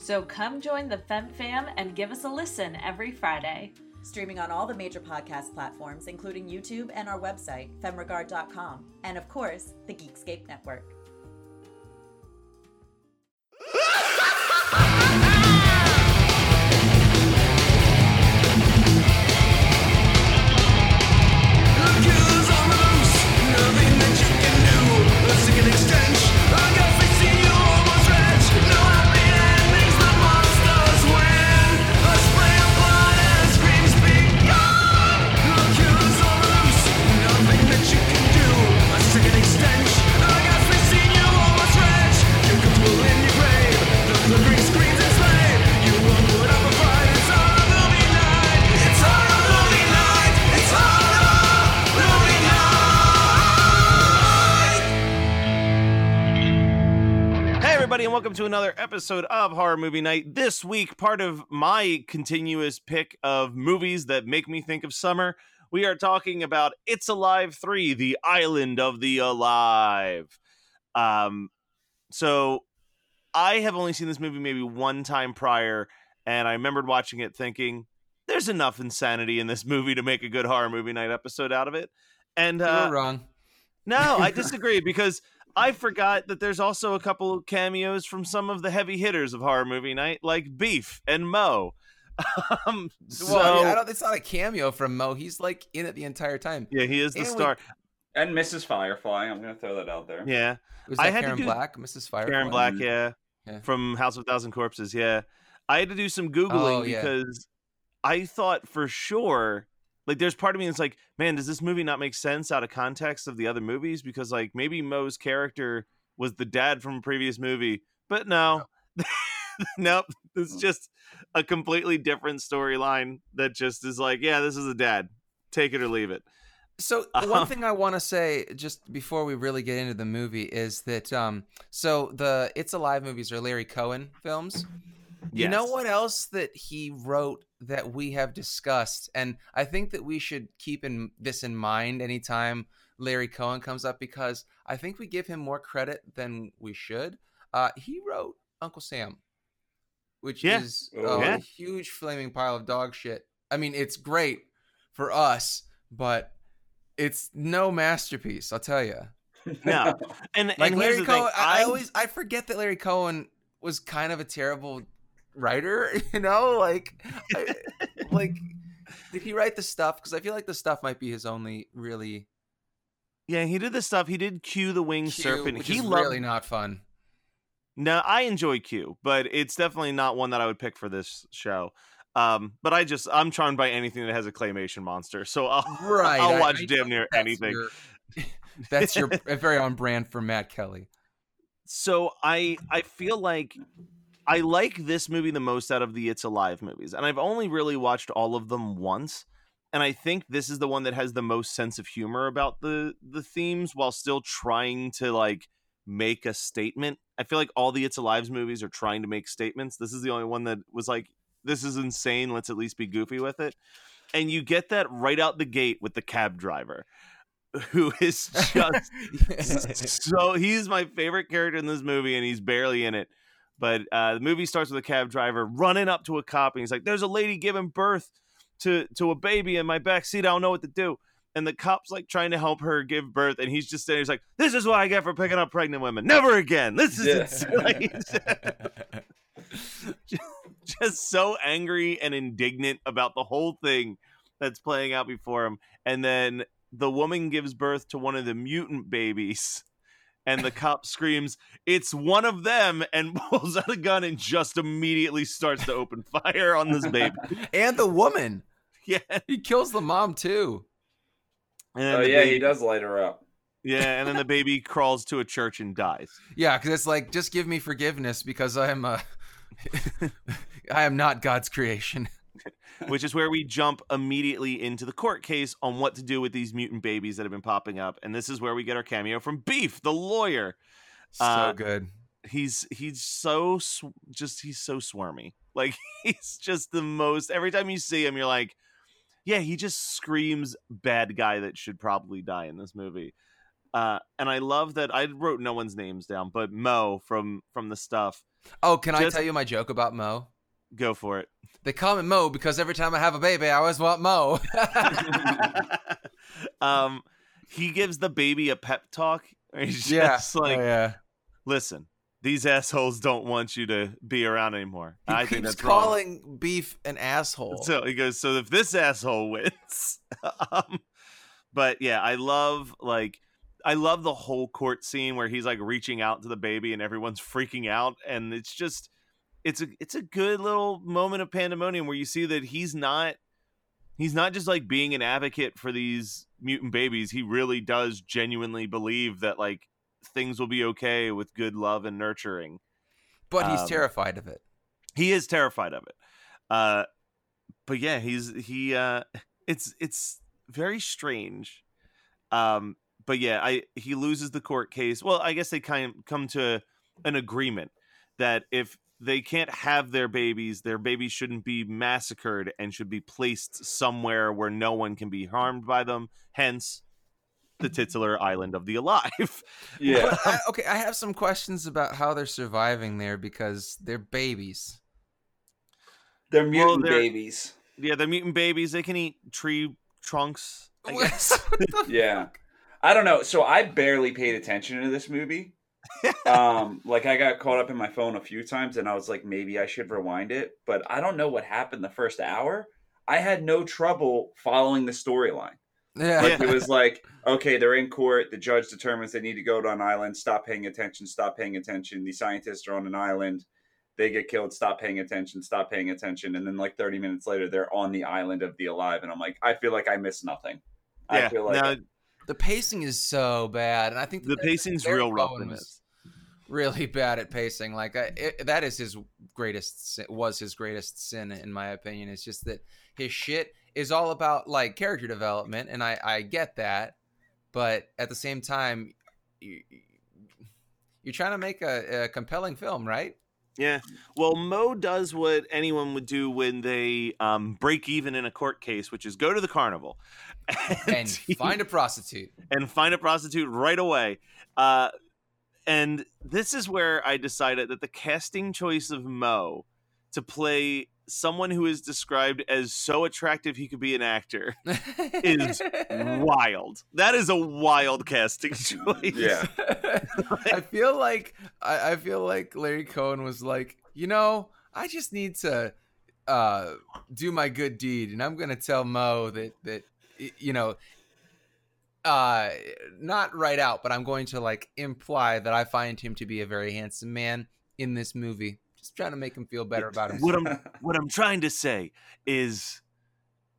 So come join the Fem Fam and give us a listen every Friday. Streaming on all the major podcast platforms, including YouTube and our website, femregard.com, and of course, the Geekscape Network. To another episode of Horror Movie Night. This week, part of my continuous pick of movies that make me think of summer, we are talking about It's Alive 3, The Island of the Alive. Um, so I have only seen this movie maybe one time prior, and I remembered watching it thinking, there's enough insanity in this movie to make a good horror movie night episode out of it. And uh, you're wrong. No, I disagree because I forgot that there's also a couple cameos from some of the heavy hitters of horror movie night, like Beef and Mo. um, so, well, I don't, it's not a cameo from Mo. He's like in it the entire time. Yeah, he is the and star. We, and Mrs. Firefly. I'm gonna throw that out there. Yeah, was that I had Karen to do, Black, Mrs. Firefly. Karen Black, yeah, yeah, from House of Thousand Corpses. Yeah, I had to do some googling oh, yeah. because I thought for sure like there's part of me that's like man does this movie not make sense out of context of the other movies? Because like maybe mo's character was the dad from a previous movie but no. Nope. It's mm. just a completely different storyline that just is like yeah this is a dad. Take it or leave it. So one um, thing I want to say just before we really get into the movie is that um so the It's Alive movies are Larry Cohen films. Yes. You know what else that he wrote that we have discussed, and I think that we should keep in this in mind anytime Larry Cohen comes up because I think we give him more credit than we should. Uh, he wrote Uncle Sam, which yeah. is oh, yeah. a huge flaming pile of dog shit. I mean, it's great for us, but it's no masterpiece. I'll tell you. Yeah, and like and Larry Cohen, I, I always I forget that Larry Cohen was kind of a terrible writer you know like I, like did he write the stuff? Because i feel like the stuff might be his only really yeah he did the stuff. He did Q the winged Q, serpent. he loved... really not fun. No i enjoy q but it's definitely not one that i would pick for this show. Um but i just i'm charmed by anything that has a claymation monster so i'll right i'll watch I, damn near anything. your, that's your very on brand for matt kelly. So i i feel like I like this movie the most out of the It's Alive movies, and I've only really watched all of them once. And I think this is the one that has the most sense of humor about the the themes, while still trying to like make a statement. I feel like all the It's Alive movies are trying to make statements. This is the only one that was like, "This is insane. Let's at least be goofy with it." And you get that right out the gate with the cab driver who is just so he's my favorite character in this movie and he's barely in it but uh, the movie starts with a cab driver running up to a cop, and he's like, "There's a lady giving birth to to a baby in my back seat. I don't know what to do." And the cop's like trying to help her give birth, and he's just saying, "He's like, this is what I get for picking up pregnant women. Never again. This is yeah. like, just so angry and indignant about the whole thing that's playing out before him. And then the woman gives birth to one of the mutant babies. And the cop screams, It's one of them, and pulls out a gun and just immediately starts to open fire on this baby. and the woman. Yeah. He kills the mom too. oh, yeah, baby... he does light her up. Yeah, and then the baby crawls to a church and dies. Yeah, because it's like, just give me forgiveness because I am uh, a, I am not God's creation. Which is where we jump immediately into the court case on what to do with these mutant babies that have been popping up, and this is where we get our cameo from Beef, the lawyer. So uh, good. He's he's so sw- just he's so swarmy. Like he's just the most. Every time you see him, you're like, yeah, he just screams bad guy that should probably die in this movie. Uh, and I love that I wrote no one's names down, but Mo from from the stuff. Oh, can just, I tell you my joke about Mo? Go for it. They call me Mo because every time I have a baby, I always want Mo. um, he gives the baby a pep talk. He's just yeah. like, oh, yeah. listen, these assholes don't want you to be around anymore. He I think that's calling wrong. beef an asshole. So he goes, so if this asshole wins, um, but yeah, I love like I love the whole court scene where he's like reaching out to the baby and everyone's freaking out, and it's just it's a it's a good little moment of pandemonium where you see that he's not he's not just like being an advocate for these mutant babies. He really does genuinely believe that like things will be okay with good love and nurturing. But he's um, terrified of it. He is terrified of it. Uh but yeah, he's he uh it's it's very strange. Um but yeah, I he loses the court case. Well, I guess they kind of come to an agreement that if they can't have their babies, their babies shouldn't be massacred and should be placed somewhere where no one can be harmed by them. Hence, the titular island of the alive. Yeah. I, okay, I have some questions about how they're surviving there because they're babies. They're mutant well, they're, babies. Yeah, they're mutant babies. They can eat tree trunks. I guess. yeah. I don't know. So I barely paid attention to this movie. Um, like I got caught up in my phone a few times, and I was like, maybe I should rewind it. But I don't know what happened the first hour. I had no trouble following the storyline. Yeah, like, it was like, okay, they're in court. The judge determines they need to go to an island. Stop paying attention. Stop paying attention. The scientists are on an island. They get killed. Stop paying attention. Stop paying attention. And then, like thirty minutes later, they're on the island of the alive, and I'm like, I feel like I missed nothing. Yeah, I feel like now, the pacing is so bad, and I think the pacing's real rough in this. Really bad at pacing. Like I, it, that is his greatest was his greatest sin in my opinion. It's just that his shit is all about like character development, and I I get that, but at the same time, you, you're trying to make a, a compelling film, right? Yeah. Well, Mo does what anyone would do when they um, break even in a court case, which is go to the carnival and, and find a prostitute and find a prostitute right away. Uh, and this is where I decided that the casting choice of Mo to play someone who is described as so attractive he could be an actor is wild. That is a wild casting choice. Yeah. I feel like I, I, feel like Larry Cohen was like, you know, I just need to uh, do my good deed, and I'm gonna tell Mo that that you know uh not right out but i'm going to like imply that i find him to be a very handsome man in this movie just trying to make him feel better about himself. What I'm what I'm trying to say is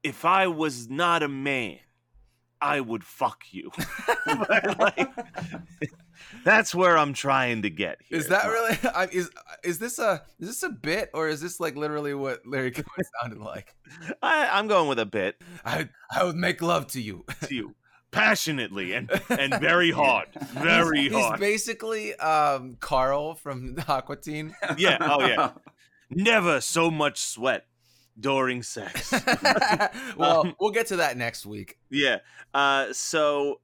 if I was not a man, I would fuck you. like, that's where I'm trying to get. Here. Is that really? is is this a is this a bit or is this like literally what Larry Cohen sounded like? I, am going with a bit. I I would make love to you. to you passionately and and very hard, very he's, hard. He's basically um, Carl from Aqua Teen. Yeah. Oh yeah. Never so much sweat during sex. well, um, we'll get to that next week. Yeah. Uh, so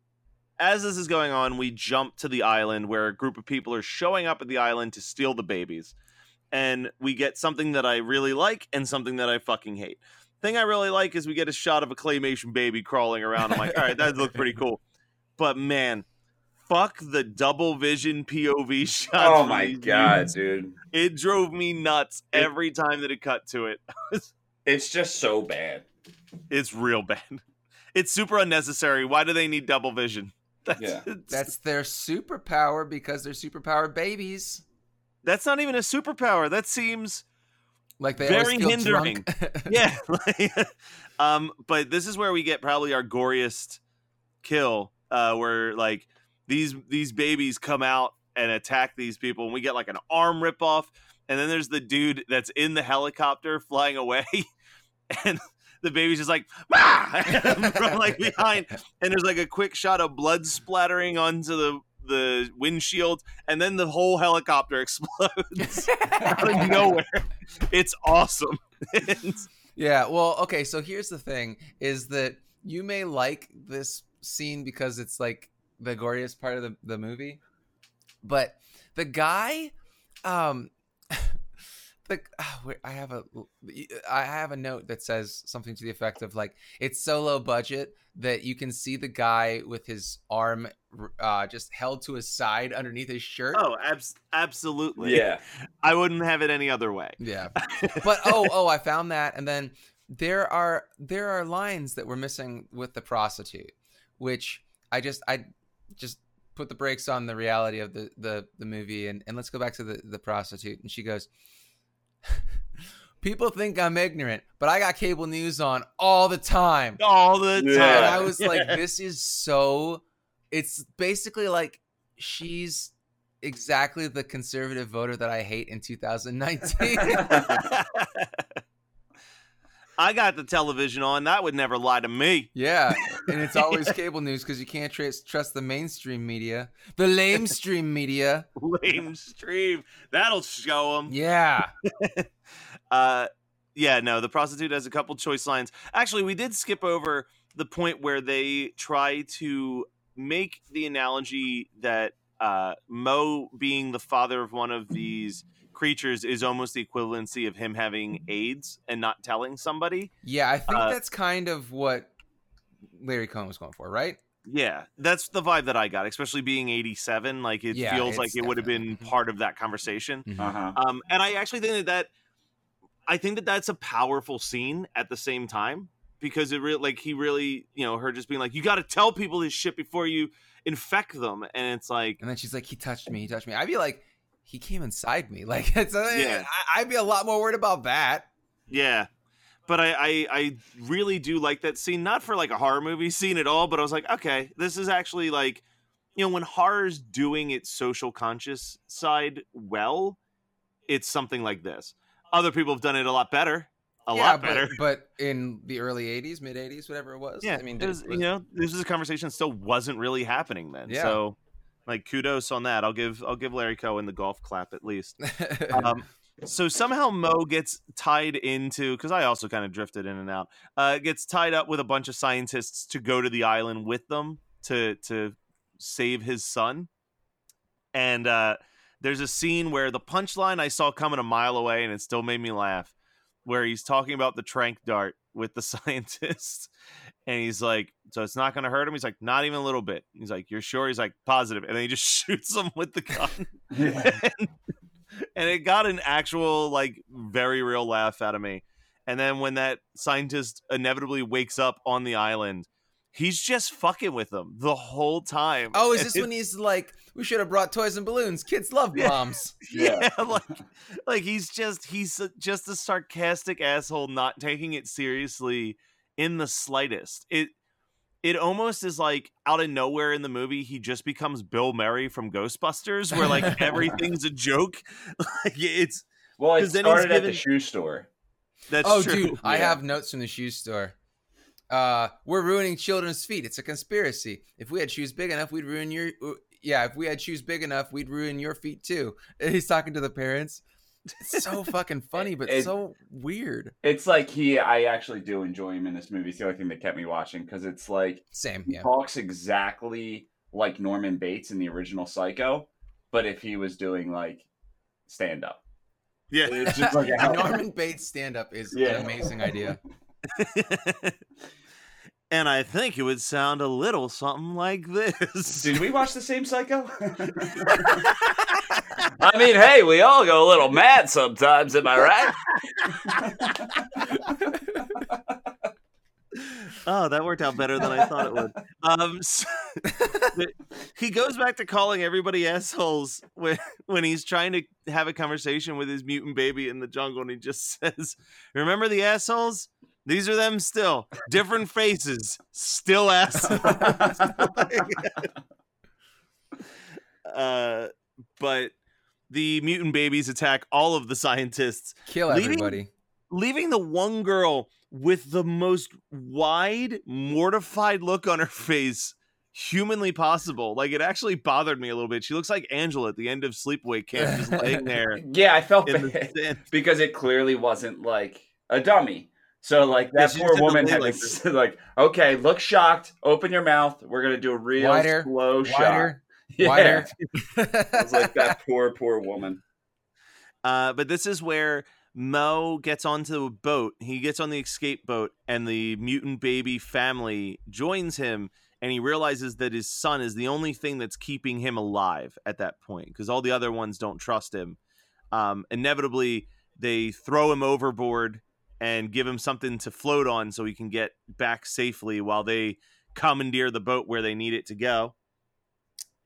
as this is going on, we jump to the island where a group of people are showing up at the island to steal the babies. And we get something that I really like and something that I fucking hate. Thing I really like is we get a shot of a claymation baby crawling around. I'm like, all right, that looks pretty cool. But man, fuck the double vision POV shots. Oh my god, dude! It drove me nuts it, every time that it cut to it. it's just so bad. It's real bad. It's super unnecessary. Why do they need double vision? That's, yeah, that's their superpower because they're superpowered babies. That's not even a superpower. That seems like they very hindering. yeah. um, but this is where we get probably our goriest kill, uh, where like these these babies come out and attack these people, and we get like an arm rip off, and then there's the dude that's in the helicopter flying away, and the baby's just like from like behind, and there's like a quick shot of blood splattering onto the the windshield, and then the whole helicopter explodes out of nowhere. It's awesome. yeah. Well, okay. So here's the thing: is that you may like this scene because it's like the goriest part of the, the movie. But the guy, um, the oh, I have a I have a note that says something to the effect of like it's so low budget that you can see the guy with his arm uh, just held to his side underneath his shirt. Oh, abs- absolutely. Yeah, I wouldn't have it any other way. Yeah, but oh oh, I found that, and then there are there are lines that we're missing with the prostitute, which I just I just put the brakes on the reality of the the, the movie and, and let's go back to the, the prostitute and she goes people think i'm ignorant but i got cable news on all the time. All the time. And i was like this is so it's basically like she's exactly the conservative voter that i hate in 2019 I got the television on. That would never lie to me. Yeah, and it's always cable news because you can't trust trust the mainstream media, the lamestream media. Lamestream. That'll show them. Yeah. uh, yeah. No, the prostitute has a couple choice lines. Actually, we did skip over the point where they try to make the analogy that uh, Mo being the father of one of these creatures is almost the equivalency of him having AIDS and not telling somebody. Yeah, I think uh, that's kind of what Larry Cohen was going for, right? Yeah, that's the vibe that I got, especially being 87. Like it yeah, feels like it would have been mm-hmm. part of that conversation. Mm-hmm. Uh-huh. Um, and I actually think that that I think that that's a powerful scene at the same time because it really like he really you know her just being like you got to tell people this shit before you infect them and it's like and then she's like he touched me he touched me i'd be like he came inside me. Like it's uh, yeah. I, would be a lot more worried about that. Yeah. But I, I, I really do like that scene, not for like a horror movie scene at all, but I was like, okay, this is actually like, you know, when horror's doing its social conscious side well, it's something like this. Other people have done it a lot better. A yeah, lot better. But, but in the early 80s, mid 80s, whatever it was. Yeah. I mean, it was, was, you know, this is a conversation that still wasn't really happening then. Yeah. So like kudos on that. I'll give I'll give Larry Cohen the golf clap at least. um, so somehow Mo gets tied into because I also kind of drifted in and out. Uh, gets tied up with a bunch of scientists to go to the island with them to to save his son. And uh, there's a scene where the punchline I saw coming a mile away, and it still made me laugh. Where he's talking about the trank dart with the scientist, and he's like, "So it's not going to hurt him." He's like, "Not even a little bit." He's like, "You're sure?" He's like, "Positive." And then he just shoots him with the gun, and, and it got an actual like very real laugh out of me. And then when that scientist inevitably wakes up on the island, he's just fucking with them the whole time. Oh, is this when he's like, "We should have brought toys and balloons. Kids love bombs." Yeah, yeah like, like he's just he's just a sarcastic asshole, not taking it seriously in the slightest. It it almost is like out of nowhere in the movie he just becomes Bill Murray from Ghostbusters, where like everything's a joke. like it's well, it started given... at the shoe store. That's oh, true. dude, yeah. I have notes from the shoe store. Uh, we're ruining children's feet. It's a conspiracy. If we had shoes big enough, we'd ruin your. Uh, yeah, if we had shoes big enough, we'd ruin your feet too. he's talking to the parents. It's so fucking funny, but it, so weird. It's like he, I actually do enjoy him in this movie. It's the only thing that kept me watching because it's like same. He talks exactly like Norman Bates in the original Psycho, but if he was doing like stand up. Yeah, it's just like Norman Bates stand up is yeah. an amazing idea. and I think it would sound a little something like this. Did we watch the same Psycho? I mean, hey, we all go a little mad sometimes. Am I right? oh, that worked out better than I thought it would. Um, so, he goes back to calling everybody assholes when when he's trying to have a conversation with his mutant baby in the jungle, and he just says, "Remember the assholes? These are them still, different faces, still ass. uh, but the mutant babies attack all of the scientists, kill everybody, leaving, leaving the one girl with the most wide, mortified look on her face humanly possible. Like it actually bothered me a little bit. She looks like Angela at the end of Sleepaway Camp, just laying there. yeah, I felt bad because it clearly wasn't like a dummy. So like that yeah, poor woman had like, like, okay, look shocked, open your mouth. We're gonna do a real wider, slow wider, shot. Yeah. Wider. it was like that poor, poor woman. Uh, but this is where Mo gets onto a boat. He gets on the escape boat, and the mutant baby family joins him. And he realizes that his son is the only thing that's keeping him alive at that point because all the other ones don't trust him. Um, inevitably, they throw him overboard and give him something to float on so he can get back safely while they commandeer the boat where they need it to go.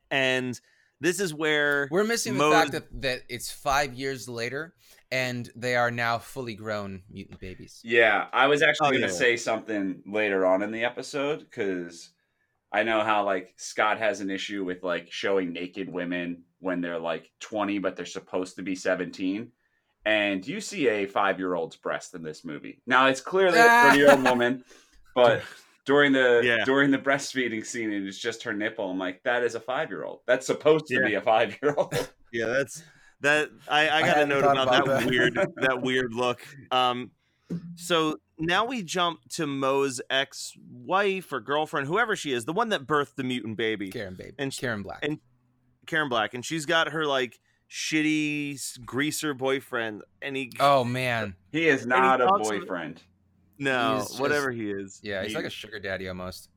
And this is where we're missing the fact that, that it's five years later and they are now fully grown mutant babies. Yeah, I was actually oh, going to yeah. say something later on in the episode because I know how like Scott has an issue with like showing naked women when they're like 20 but they're supposed to be 17 and you see a five year old's breast in this movie. Now it's clearly a 30 year old woman, but during the yeah. during the breastfeeding scene, it's just her nipple. I'm like, that is a five year old. That's supposed to yeah. be a five year old. Yeah, that's that I, I got a note about, about, that, that. weird that weird look. Um, so now we jump to Mo's ex-wife or girlfriend, whoever she is, the one that birthed the mutant baby, Karen baby, and Karen Black, and Karen Black, and she's got her like shitty greaser boyfriend, and he. Oh man, he is not he a boyfriend. no, whatever he is. Yeah, he's he, like a sugar daddy almost.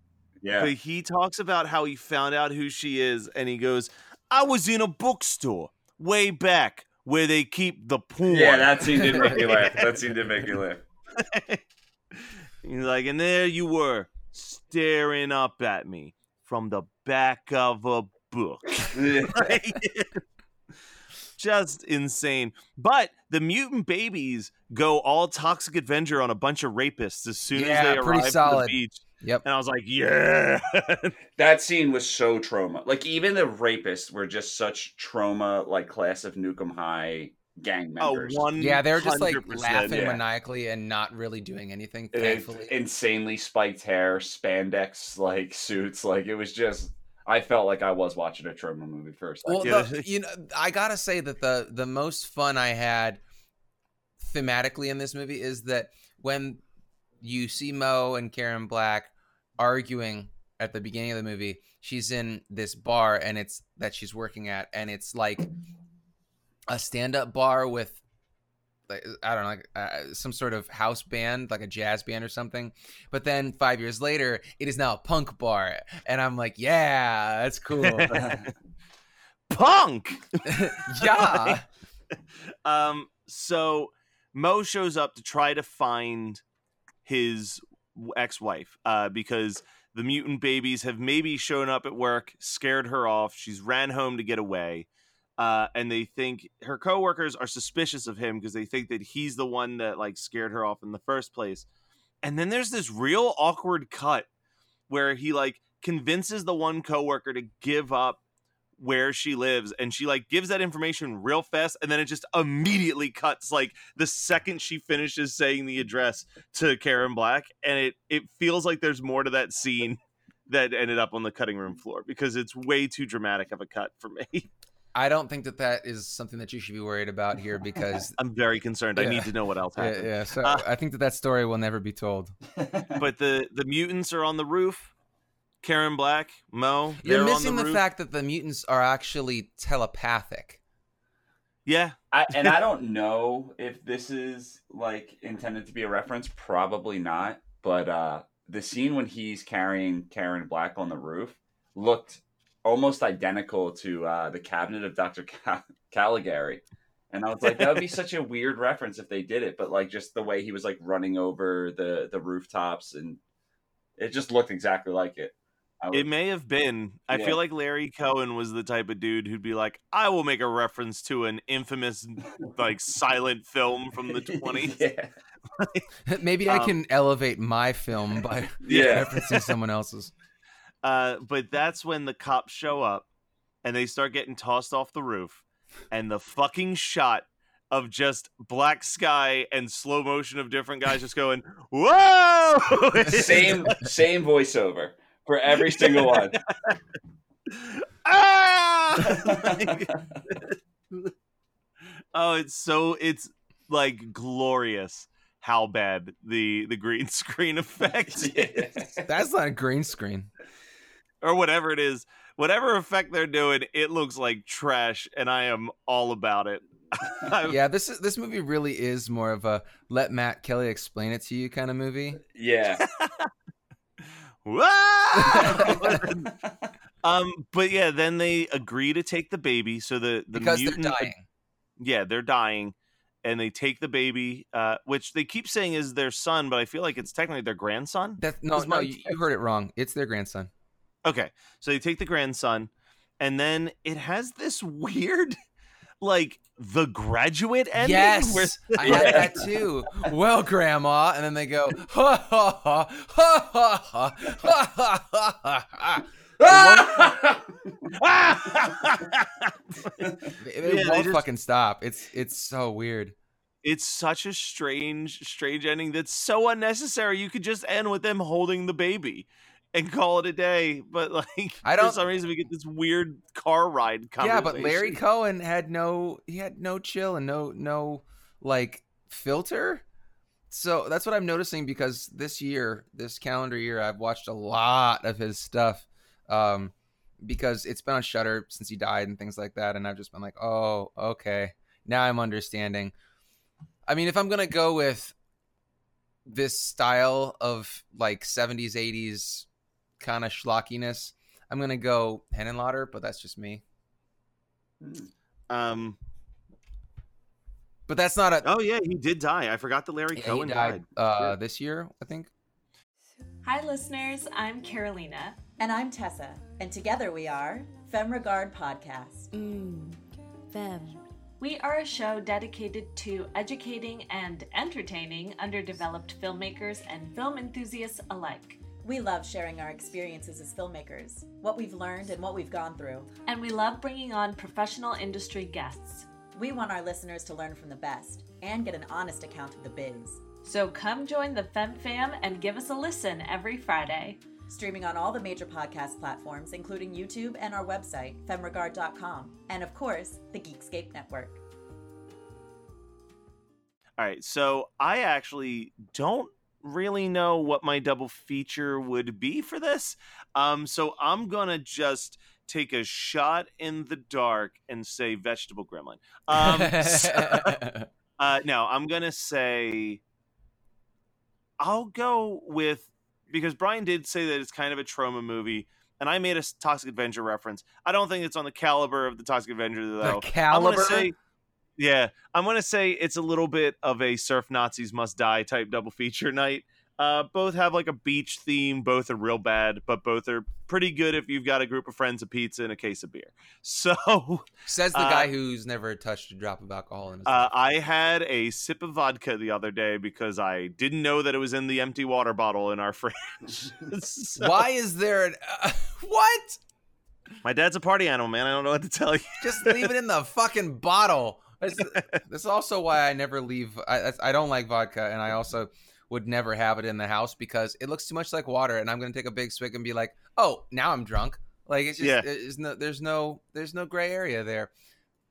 Yeah, but he talks about how he found out who she is, and he goes, "I was in a bookstore." way back where they keep the porn. Yeah, that scene did make me laugh. That scene did make me laugh. He's like, and there you were, staring up at me from the back of a book. Just insane. But the mutant babies go all Toxic Avenger on a bunch of rapists as soon yeah, as they arrive at the beach. Yep. And I was like, yeah. that scene was so Troma. Like even the rapists were just such Troma, like class of Nuke 'Em High gang oh, members. Oh, one yeah, they're just like laughing yeah. maniacally and not really doing anything. Thankfully, insanely spiked hair, spandex like suits. Like it was just. I felt like I was watching a Troma movie first. Well, the, you know, I gotta say that the the most fun I had thematically in this movie is that when you see Mo and Karen Black arguing at the beginning of the movie. She's in this bar and it's that she's working at, and it's like a stand-up bar with like I don't know, like uh, some sort of house band, like a jazz band or something. But then five years later, it is now a punk bar, and I'm like, yeah, that's cool. punk, yeah. um. So Mo shows up to try to find his ex-wife uh, because the mutant babies have maybe shown up at work, scared her off. She's ran home to get away. Uh, and they think her coworkers are suspicious of him because they think that he's the one that like scared her off in the first place. And then there's this real awkward cut where he like convinces the one coworker to give up where she lives and she like gives that information real fast and then it just immediately cuts like the second she finishes saying the address to Karen Black and it it feels like there's more to that scene that ended up on the cutting room floor because it's way too dramatic of a cut for me. I don't think that that is something that you should be worried about here because I'm very concerned. Yeah. I need to know what else happened. Yeah, yeah. so uh, I think that that story will never be told. but the the mutants are on the roof Karen Black, Mo. You're missing the, the fact that the mutants are actually telepathic. Yeah. I, and I don't know if this is like intended to be a reference. Probably not. But uh, the scene when he's carrying Karen Black on the roof looked almost identical to uh, the cabinet of Dr. Caligari. And I was like, that would be such a weird reference if they did it, but like just the way he was like running over the the rooftops and it just looked exactly like it. Would... It may have been. I yeah. feel like Larry Cohen was the type of dude who'd be like, "I will make a reference to an infamous like silent film from the 20s." yeah. Maybe I um, can elevate my film by yeah. referencing someone else's. Uh, but that's when the cops show up and they start getting tossed off the roof, and the fucking shot of just black sky and slow motion of different guys just going, "Whoa!" same same voiceover for every single one. ah! oh, it's so it's like glorious how bad the the green screen effect is. That's not a green screen. Or whatever it is. Whatever effect they're doing, it looks like trash and I am all about it. yeah, this is this movie really is more of a let Matt Kelly explain it to you kind of movie. Yeah. um, but yeah, then they agree to take the baby. So the the because mutant, they're dying. Yeah, they're dying, and they take the baby, uh, which they keep saying is their son, but I feel like it's technically their grandson. That's no, no, you, you heard it wrong. It's their grandson. Okay, so they take the grandson, and then it has this weird like the graduate ending. Yes, I had that too. Well, Grandma, and then they go ha ha ha ha ha ha ha ha ha. it yeah, won't just, fucking stop. It's it's so weird. It's such a strange, strange ending that's so unnecessary. You could just end with them holding the baby and call it a day. But like, I don't. For some reason, we get this weird car ride. Yeah, but Larry Cohen had no. He had no chill and no no like filter. So that's what I'm noticing because this year, this calendar year, I've watched a lot of his stuff. Um, because it's been on Shudder since he died and things like that, and I've just been like, oh, okay, now I'm understanding. I mean, if I'm gonna go with this style of like 70s 80s kind of schlockiness. I'm gonna go Hen and Henenlotter, but that's just me. Um, but that's not a. Oh yeah, he did die. I forgot that Larry yeah, Cohen died, died. Uh, this year, I think. Hi, listeners. I'm Carolina, and I'm Tessa, and together we are Femme Regard Podcast. Mm, Femme. We are a show dedicated to educating and entertaining underdeveloped filmmakers and film enthusiasts alike. We love sharing our experiences as filmmakers, what we've learned, and what we've gone through. And we love bringing on professional industry guests. We want our listeners to learn from the best and get an honest account of the biz. So come join the Fem Fam and give us a listen every Friday. Streaming on all the major podcast platforms, including YouTube and our website, femregard.com, and of course, the Geekscape Network. All right, so I actually don't really know what my double feature would be for this. Um, so I'm gonna just take a shot in the dark and say vegetable gremlin. Um, so, uh, no, I'm gonna say I'll go with because Brian did say that it's kind of a Troma movie. And I made a Toxic Avenger reference. I don't think it's on the caliber of the Toxic Avenger, though. The caliber? Say, yeah, I'm gonna say it's a little bit of a surf Nazis must die type double feature night. Uh, both have like a beach theme. Both are real bad, but both are pretty good if you've got a group of friends, a pizza, and a case of beer. So says the uh, guy who's never touched a drop of alcohol in his uh, I had a sip of vodka the other day because I didn't know that it was in the empty water bottle in our fridge. so, Why is there an uh, what? My dad's a party animal, man. I don't know what to tell you. Just leave it in the fucking bottle. This, is also why I never leave. I, I don't like vodka, and I also would never have it in the house because it looks too much like water, and I'm gonna take a big swig and be like, "Oh, now I'm drunk." Like it's just, yeah. it's no, there's no, there's no gray area there.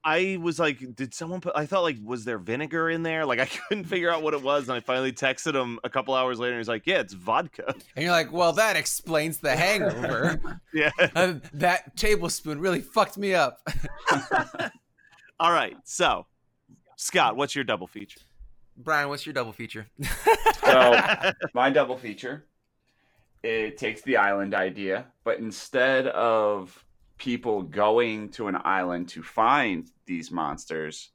I was like, did someone put? I thought like, was there vinegar in there? Like I couldn't figure out what it was, and I finally texted him a couple hours later. and He's like, yeah, it's vodka. And you're like, well, that explains the hangover. yeah, uh, that tablespoon really fucked me up. All right. So, Scott, hmm. what's your double feature? Brian, what's your double feature? so, my double feature it takes the island idea, but instead of people going to an island to find these monsters,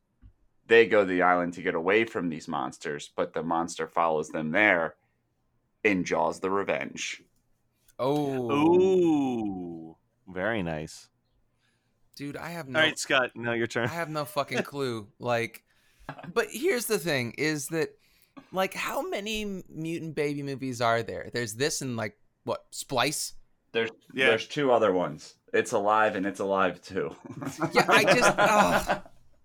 they go to the island to get away from these monsters, but the monster follows them there in Jaws the Revenge. Oh. Ooh. Very nice. Dude, I have no All right, Scott, now your turn. I have no fucking clue. like but here's the thing is that like how many mutant baby movies are there? There's this and like what, Splice? There's yeah. there's two other ones. It's alive and it's alive too. yeah, I just oh,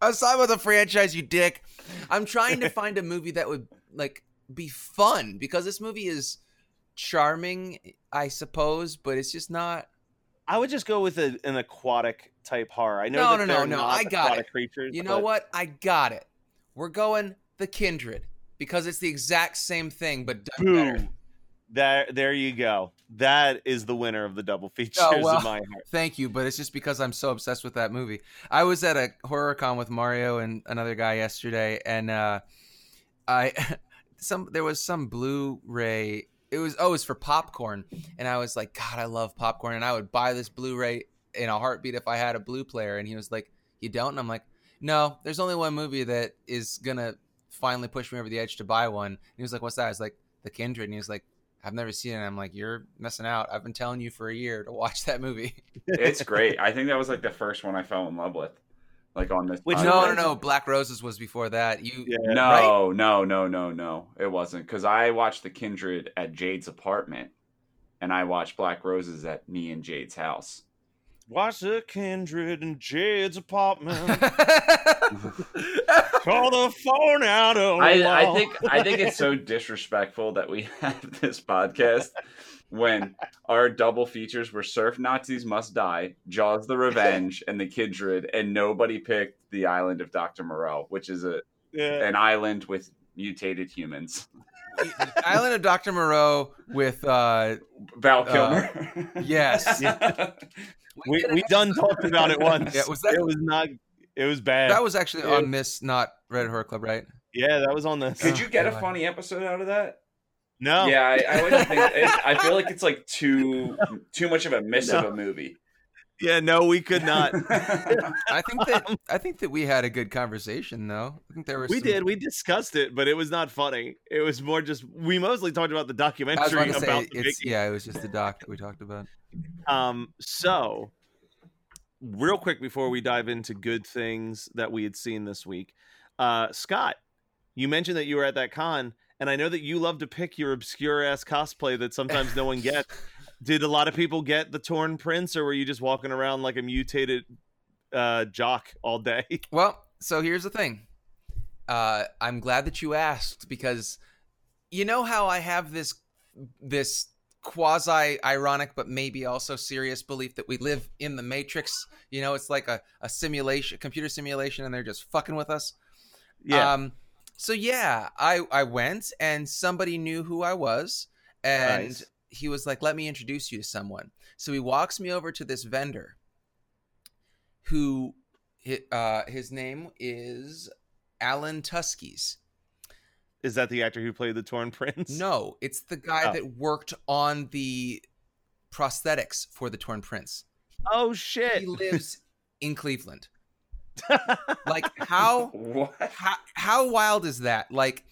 aside with the franchise, you dick. I'm trying to find a movie that would like be fun because this movie is charming, I suppose, but it's just not. I would just go with a, an aquatic type horror. I know. No, no, no, no. I got it. Creatures, you but... know what? I got it. We're going the Kindred because it's the exact same thing, but done Boom. better. There, there you go. That is the winner of the double oh, features oh, well, in my heart. Thank you, but it's just because I'm so obsessed with that movie. I was at a horror con with Mario and another guy yesterday, and uh, I some there was some Blu-ray. It was oh, it was for popcorn, and I was like, God, I love popcorn, and I would buy this Blu-ray in a heartbeat if I had a Blue player. And he was like, You don't? And I'm like, No, there's only one movie that is gonna finally push me over the edge to buy one. And he was like, What's that? I was like, The Kindred. And he was like, I've never seen it. I'm like, you're missing out. I've been telling you for a year to watch that movie. it's great. I think that was like the first one I fell in love with. Like on this. Which no, no, no. Black Roses was before that. You yeah. no, right? no, no, no, no. It wasn't because I watched The Kindred at Jade's apartment, and I watched Black Roses at me and Jade's house. Watch the kindred in Jade's apartment. Call the phone out. of. I, I think I think it's so disrespectful that we have this podcast when our double features were Surf Nazis Must Die, Jaws the Revenge, and the Kindred, and nobody picked the island of Dr. Moreau, which is a yeah. an island with mutated humans. Island of Dr. Moreau with uh, Val Kilmer. Uh, yes. Yeah. We we done talked about it once. Yeah, was that? It was not. It was bad. That was actually on Miss Not Red Horror Club, right? Yeah, that was on this. Could you get a funny episode out of that? No. Yeah, I, I wouldn't think. I feel like it's like too too much of a miss no. of a movie. Yeah, no, we could not. I think that I think that we had a good conversation though. I think there was We some... did. We discussed it, but it was not funny. It was more just we mostly talked about the documentary about say, the Yeah, it was just the doc that we talked about. Um so real quick before we dive into good things that we had seen this week. Uh Scott, you mentioned that you were at that con and I know that you love to pick your obscure ass cosplay that sometimes no one gets. Did a lot of people get the torn prince, or were you just walking around like a mutated uh, jock all day? Well, so here's the thing. Uh, I'm glad that you asked because you know how I have this this quasi ironic but maybe also serious belief that we live in the matrix you know it's like a, a simulation computer simulation and they're just fucking with us yeah um so yeah i i went and somebody knew who i was and nice he was like, "Let me introduce you to someone." So he walks me over to this vendor, who, uh, his name is Alan Tuskies. Is that the actor who played the Torn Prince? No, it's the guy oh. that worked on the prosthetics for the Torn Prince. Oh shit! He lives in Cleveland. Like how, how how wild is that? Like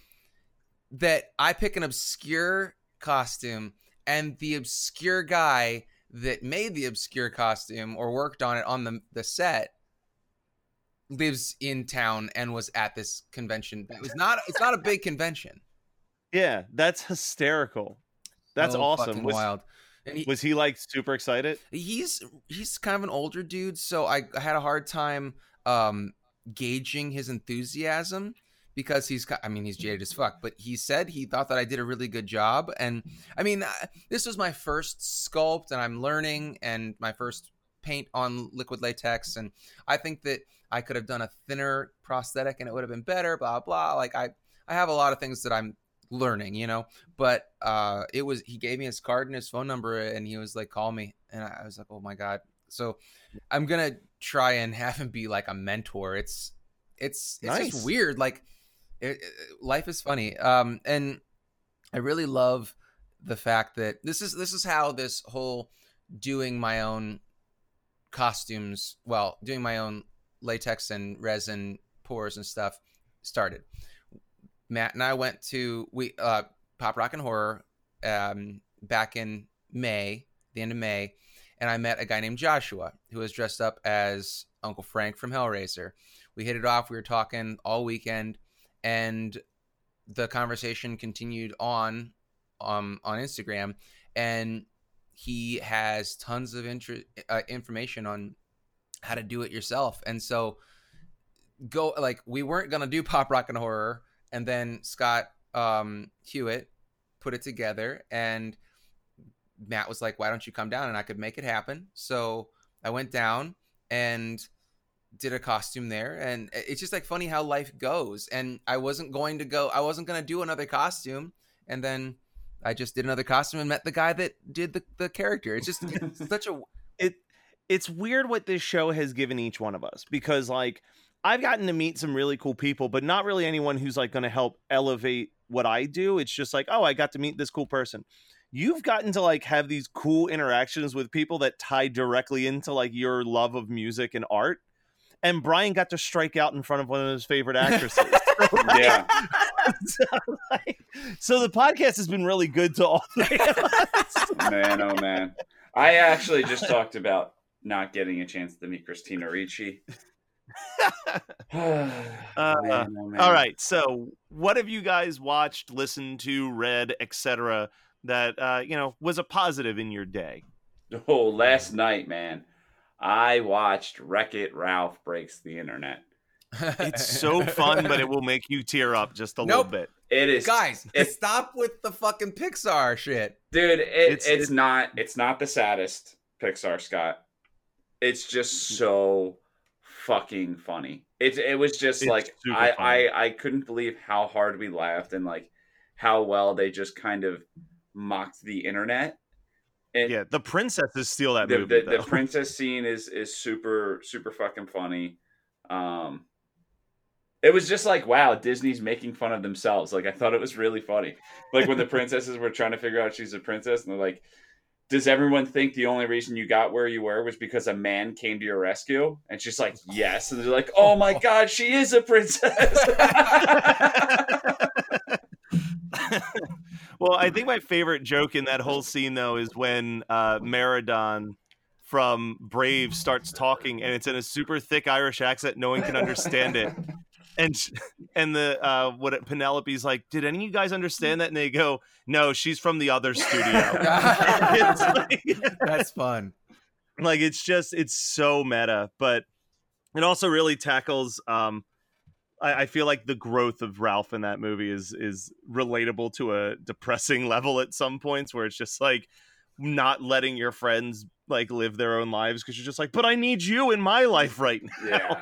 that I pick an obscure costume and the obscure guy that made the obscure costume or worked on it on the the set lives in town and was at this convention. It was not it's not a big convention. Yeah, that's hysterical. That's oh, awesome. Was, wild. He, was he like super excited? He's he's kind of an older dude, so I, I had a hard time um gauging his enthusiasm because he's I mean he's jaded as fuck, but he said he thought that I did a really good job and I mean uh, this was my first sculpt and I'm learning and my first paint on liquid latex and I think that I could have done a thinner prosthetic and it would have been better blah blah like I I have a lot of things that I'm learning, you know. But uh it was he gave me his card and his phone number and he was like call me and I was like oh my god. So I'm going to try and have him be like a mentor. It's it's it's nice. just weird like it, it, life is funny. Um, and I really love the fact that this is this is how this whole doing my own costumes, well, doing my own latex and resin pours and stuff started. Matt and I went to we uh, Pop Rock and Horror um, back in May, the end of May, and I met a guy named Joshua who was dressed up as Uncle Frank from Hellraiser. We hit it off. We were talking all weekend, and the conversation continued on um, on Instagram, and he has tons of inter- uh, information on how to do it yourself. And so, go like we weren't gonna do pop rock and horror, and then Scott um, Hewitt put it together, and Matt was like, "Why don't you come down?" And I could make it happen. So I went down and did a costume there. And it's just like funny how life goes. And i wasn't going to go i wasn't going to do another costume. And then i just did another costume and met the guy that did the, the character. It's just it's such a it it's weird what this show has given each one of us because like i've gotten to meet some really cool people but not really anyone who's like going to help elevate what i do. It's just like oh i got to meet this cool person you've gotten to like have these cool interactions with people that tie directly into like your love of music and art and Brian got to strike out in front of one of his favorite actresses. yeah. so, like, so, the podcast has been really good to all three of us. Man, oh man. I actually just talked about not getting a chance to meet Christina Ricci. uh, man, oh all right. So, what have you guys watched, listened to, read, etc., that uh, you know was a positive in your day? Oh, last night, man. I watched Wreck It Ralph Breaks the Internet. it's so fun, but it will make you tear up just a nope. little bit. It is, guys. It, stop with the fucking Pixar shit, dude. It, it's, it's, it's not it's not the saddest Pixar, Scott. It's just so fucking funny. It it was just like I, I I couldn't believe how hard we laughed and like how well they just kind of mocked the internet and yeah, the princesses steal that the, movie. The, the, princess scene is is super super fucking funny. Um, it was just like wow, Disney's making fun of themselves. Like I thought it was really funny. Like when the princesses were trying to figure out she's a princess, and they're like, "Does everyone think the only reason you got where you were was because a man came to your rescue?" And she's like, "Yes." And they're like, "Oh my god, she is a princess." Well, I think my favorite joke in that whole scene though is when uh, Merida from Brave starts talking, and it's in a super thick Irish accent. No one can understand it. And and the uh, what it, Penelope's like, did any of you guys understand that? And they go, no, she's from the other studio. like, That's fun. Like it's just it's so meta, but it also really tackles um, I, I feel like the growth of Ralph in that movie is is relatable to a depressing level at some points where it's just like not letting your friends like live their own lives because you're just like, but I need you in my life right now. Yeah.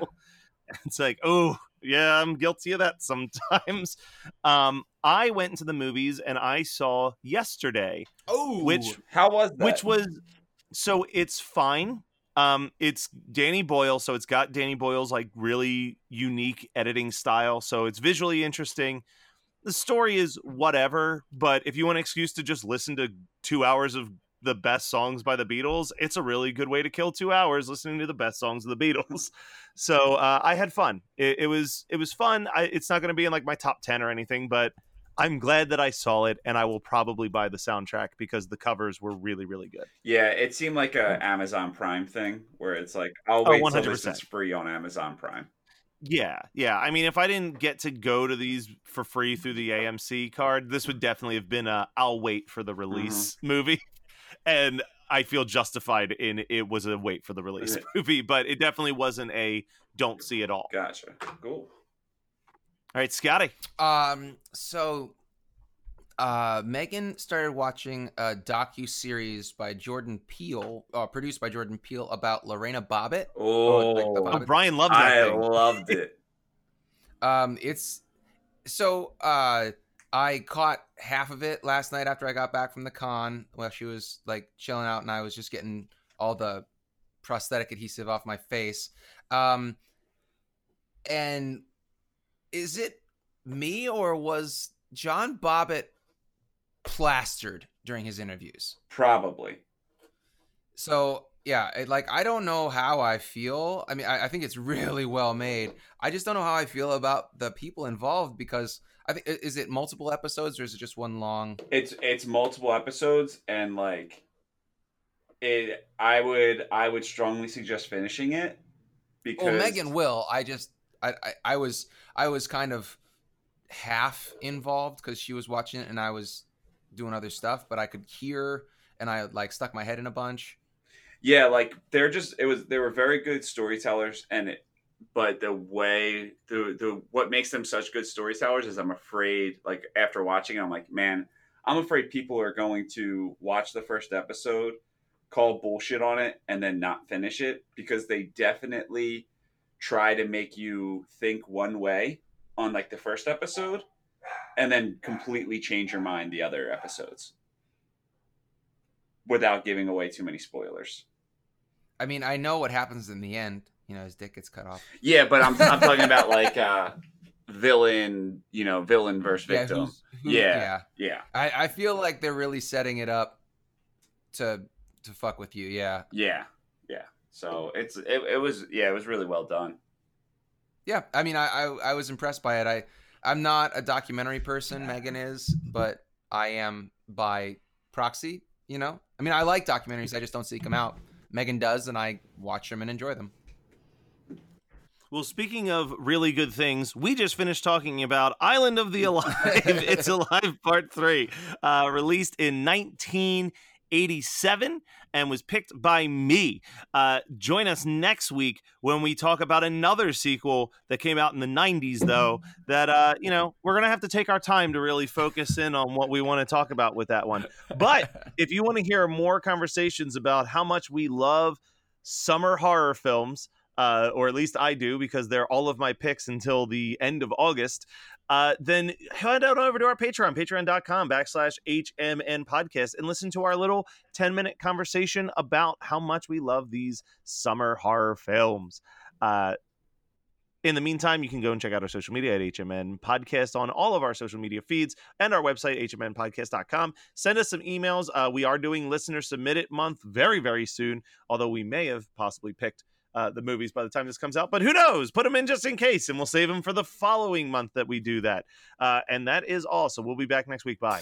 It's like, oh yeah, I'm guilty of that sometimes. Um, I went into the movies and I saw yesterday. Oh, which how was that? Which was so it's fine. Um, it's Danny Boyle, so it's got Danny Boyle's like really unique editing style, so it's visually interesting. The story is whatever, but if you want an excuse to just listen to two hours of the best songs by the Beatles, it's a really good way to kill two hours listening to the best songs of the Beatles. so uh, I had fun. It, it, was it was fun. I, it's not going to be in like my top ten or anything, but I'm glad that I saw it, and I will probably buy the soundtrack because the covers were really, really good. Yeah, it seemed like a Amazon Prime thing where it's like, I'll oh, wait oh, till this is free on Amazon Prime. Yeah, yeah. I mean, if I didn't get to go to these for free through the AMC card, this would definitely have been a "I'll wait for the release" mm-hmm. movie, and I feel justified in it was a wait for the release movie, but it definitely wasn't a don't see it all. Gotcha. Cool. All right, Scotty. Um, so uh, Megan started watching a docu series by Jordan Peele, uh, produced by Jordan Peele, about Lorena Bobbitt. Oh, like Bobbitt. oh Brian loved that. I thing. loved it. um, it's so uh, I caught half of it last night after I got back from the con. While she was like chilling out, and I was just getting all the prosthetic adhesive off my face. Um, and is it me or was John Bobbitt plastered during his interviews. Probably. So yeah, it, like I don't know how I feel. I mean, I, I, think it's really well made. I just don't know how I feel about the people involved because I think is it multiple episodes or is it just one long? It's it's multiple episodes and like it. I would I would strongly suggest finishing it because well, Megan will. I just I, I, I was I was kind of half involved because she was watching it and I was doing other stuff, but I could hear and I like stuck my head in a bunch. Yeah, like they're just it was they were very good storytellers and it but the way the the what makes them such good storytellers is I'm afraid like after watching it, I'm like, man, I'm afraid people are going to watch the first episode, call bullshit on it, and then not finish it because they definitely try to make you think one way on like the first episode and then completely change your mind the other episodes without giving away too many spoilers. I mean, I know what happens in the end. You know, his dick gets cut off. Yeah, but I'm I'm talking about like uh villain, you know, villain versus victim. Yeah, yeah, yeah. yeah. I, I feel like they're really setting it up to to fuck with you. Yeah. Yeah. Yeah. So it's it, it was yeah, it was really well done. Yeah, I mean, I, I, I was impressed by it. I I'm not a documentary person. Megan is, but I am by proxy. You know, I mean, I like documentaries. I just don't seek them out. Megan does, and I watch them and enjoy them. Well, speaking of really good things, we just finished talking about Island of the Alive. it's Alive Part 3, uh, released in 19- 87 and was picked by me. Uh, join us next week when we talk about another sequel that came out in the 90s, though, that, uh, you know, we're going to have to take our time to really focus in on what we want to talk about with that one. But if you want to hear more conversations about how much we love summer horror films, uh, or at least I do because they're all of my picks until the end of August uh, then head on over to our Patreon, patreon.com backslash HMN podcast, and listen to our little 10 minute conversation about how much we love these summer horror films. Uh, in the meantime, you can go and check out our social media at HMN Podcast on all of our social media feeds and our website, hmnpodcast.com. Send us some emails. Uh, we are doing listener submitted month very, very soon, although we may have possibly picked uh, the movies by the time this comes out. But who knows? Put them in just in case, and we'll save them for the following month that we do that. Uh, and that is all. So we'll be back next week. Bye.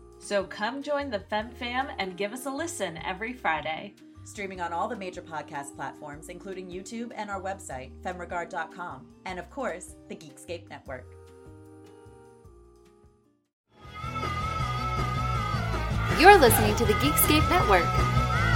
So come join the Fem Fam and give us a listen every Friday. Streaming on all the major podcast platforms, including YouTube and our website, femregard.com, and of course, the Geekscape Network. You're listening to the Geekscape Network.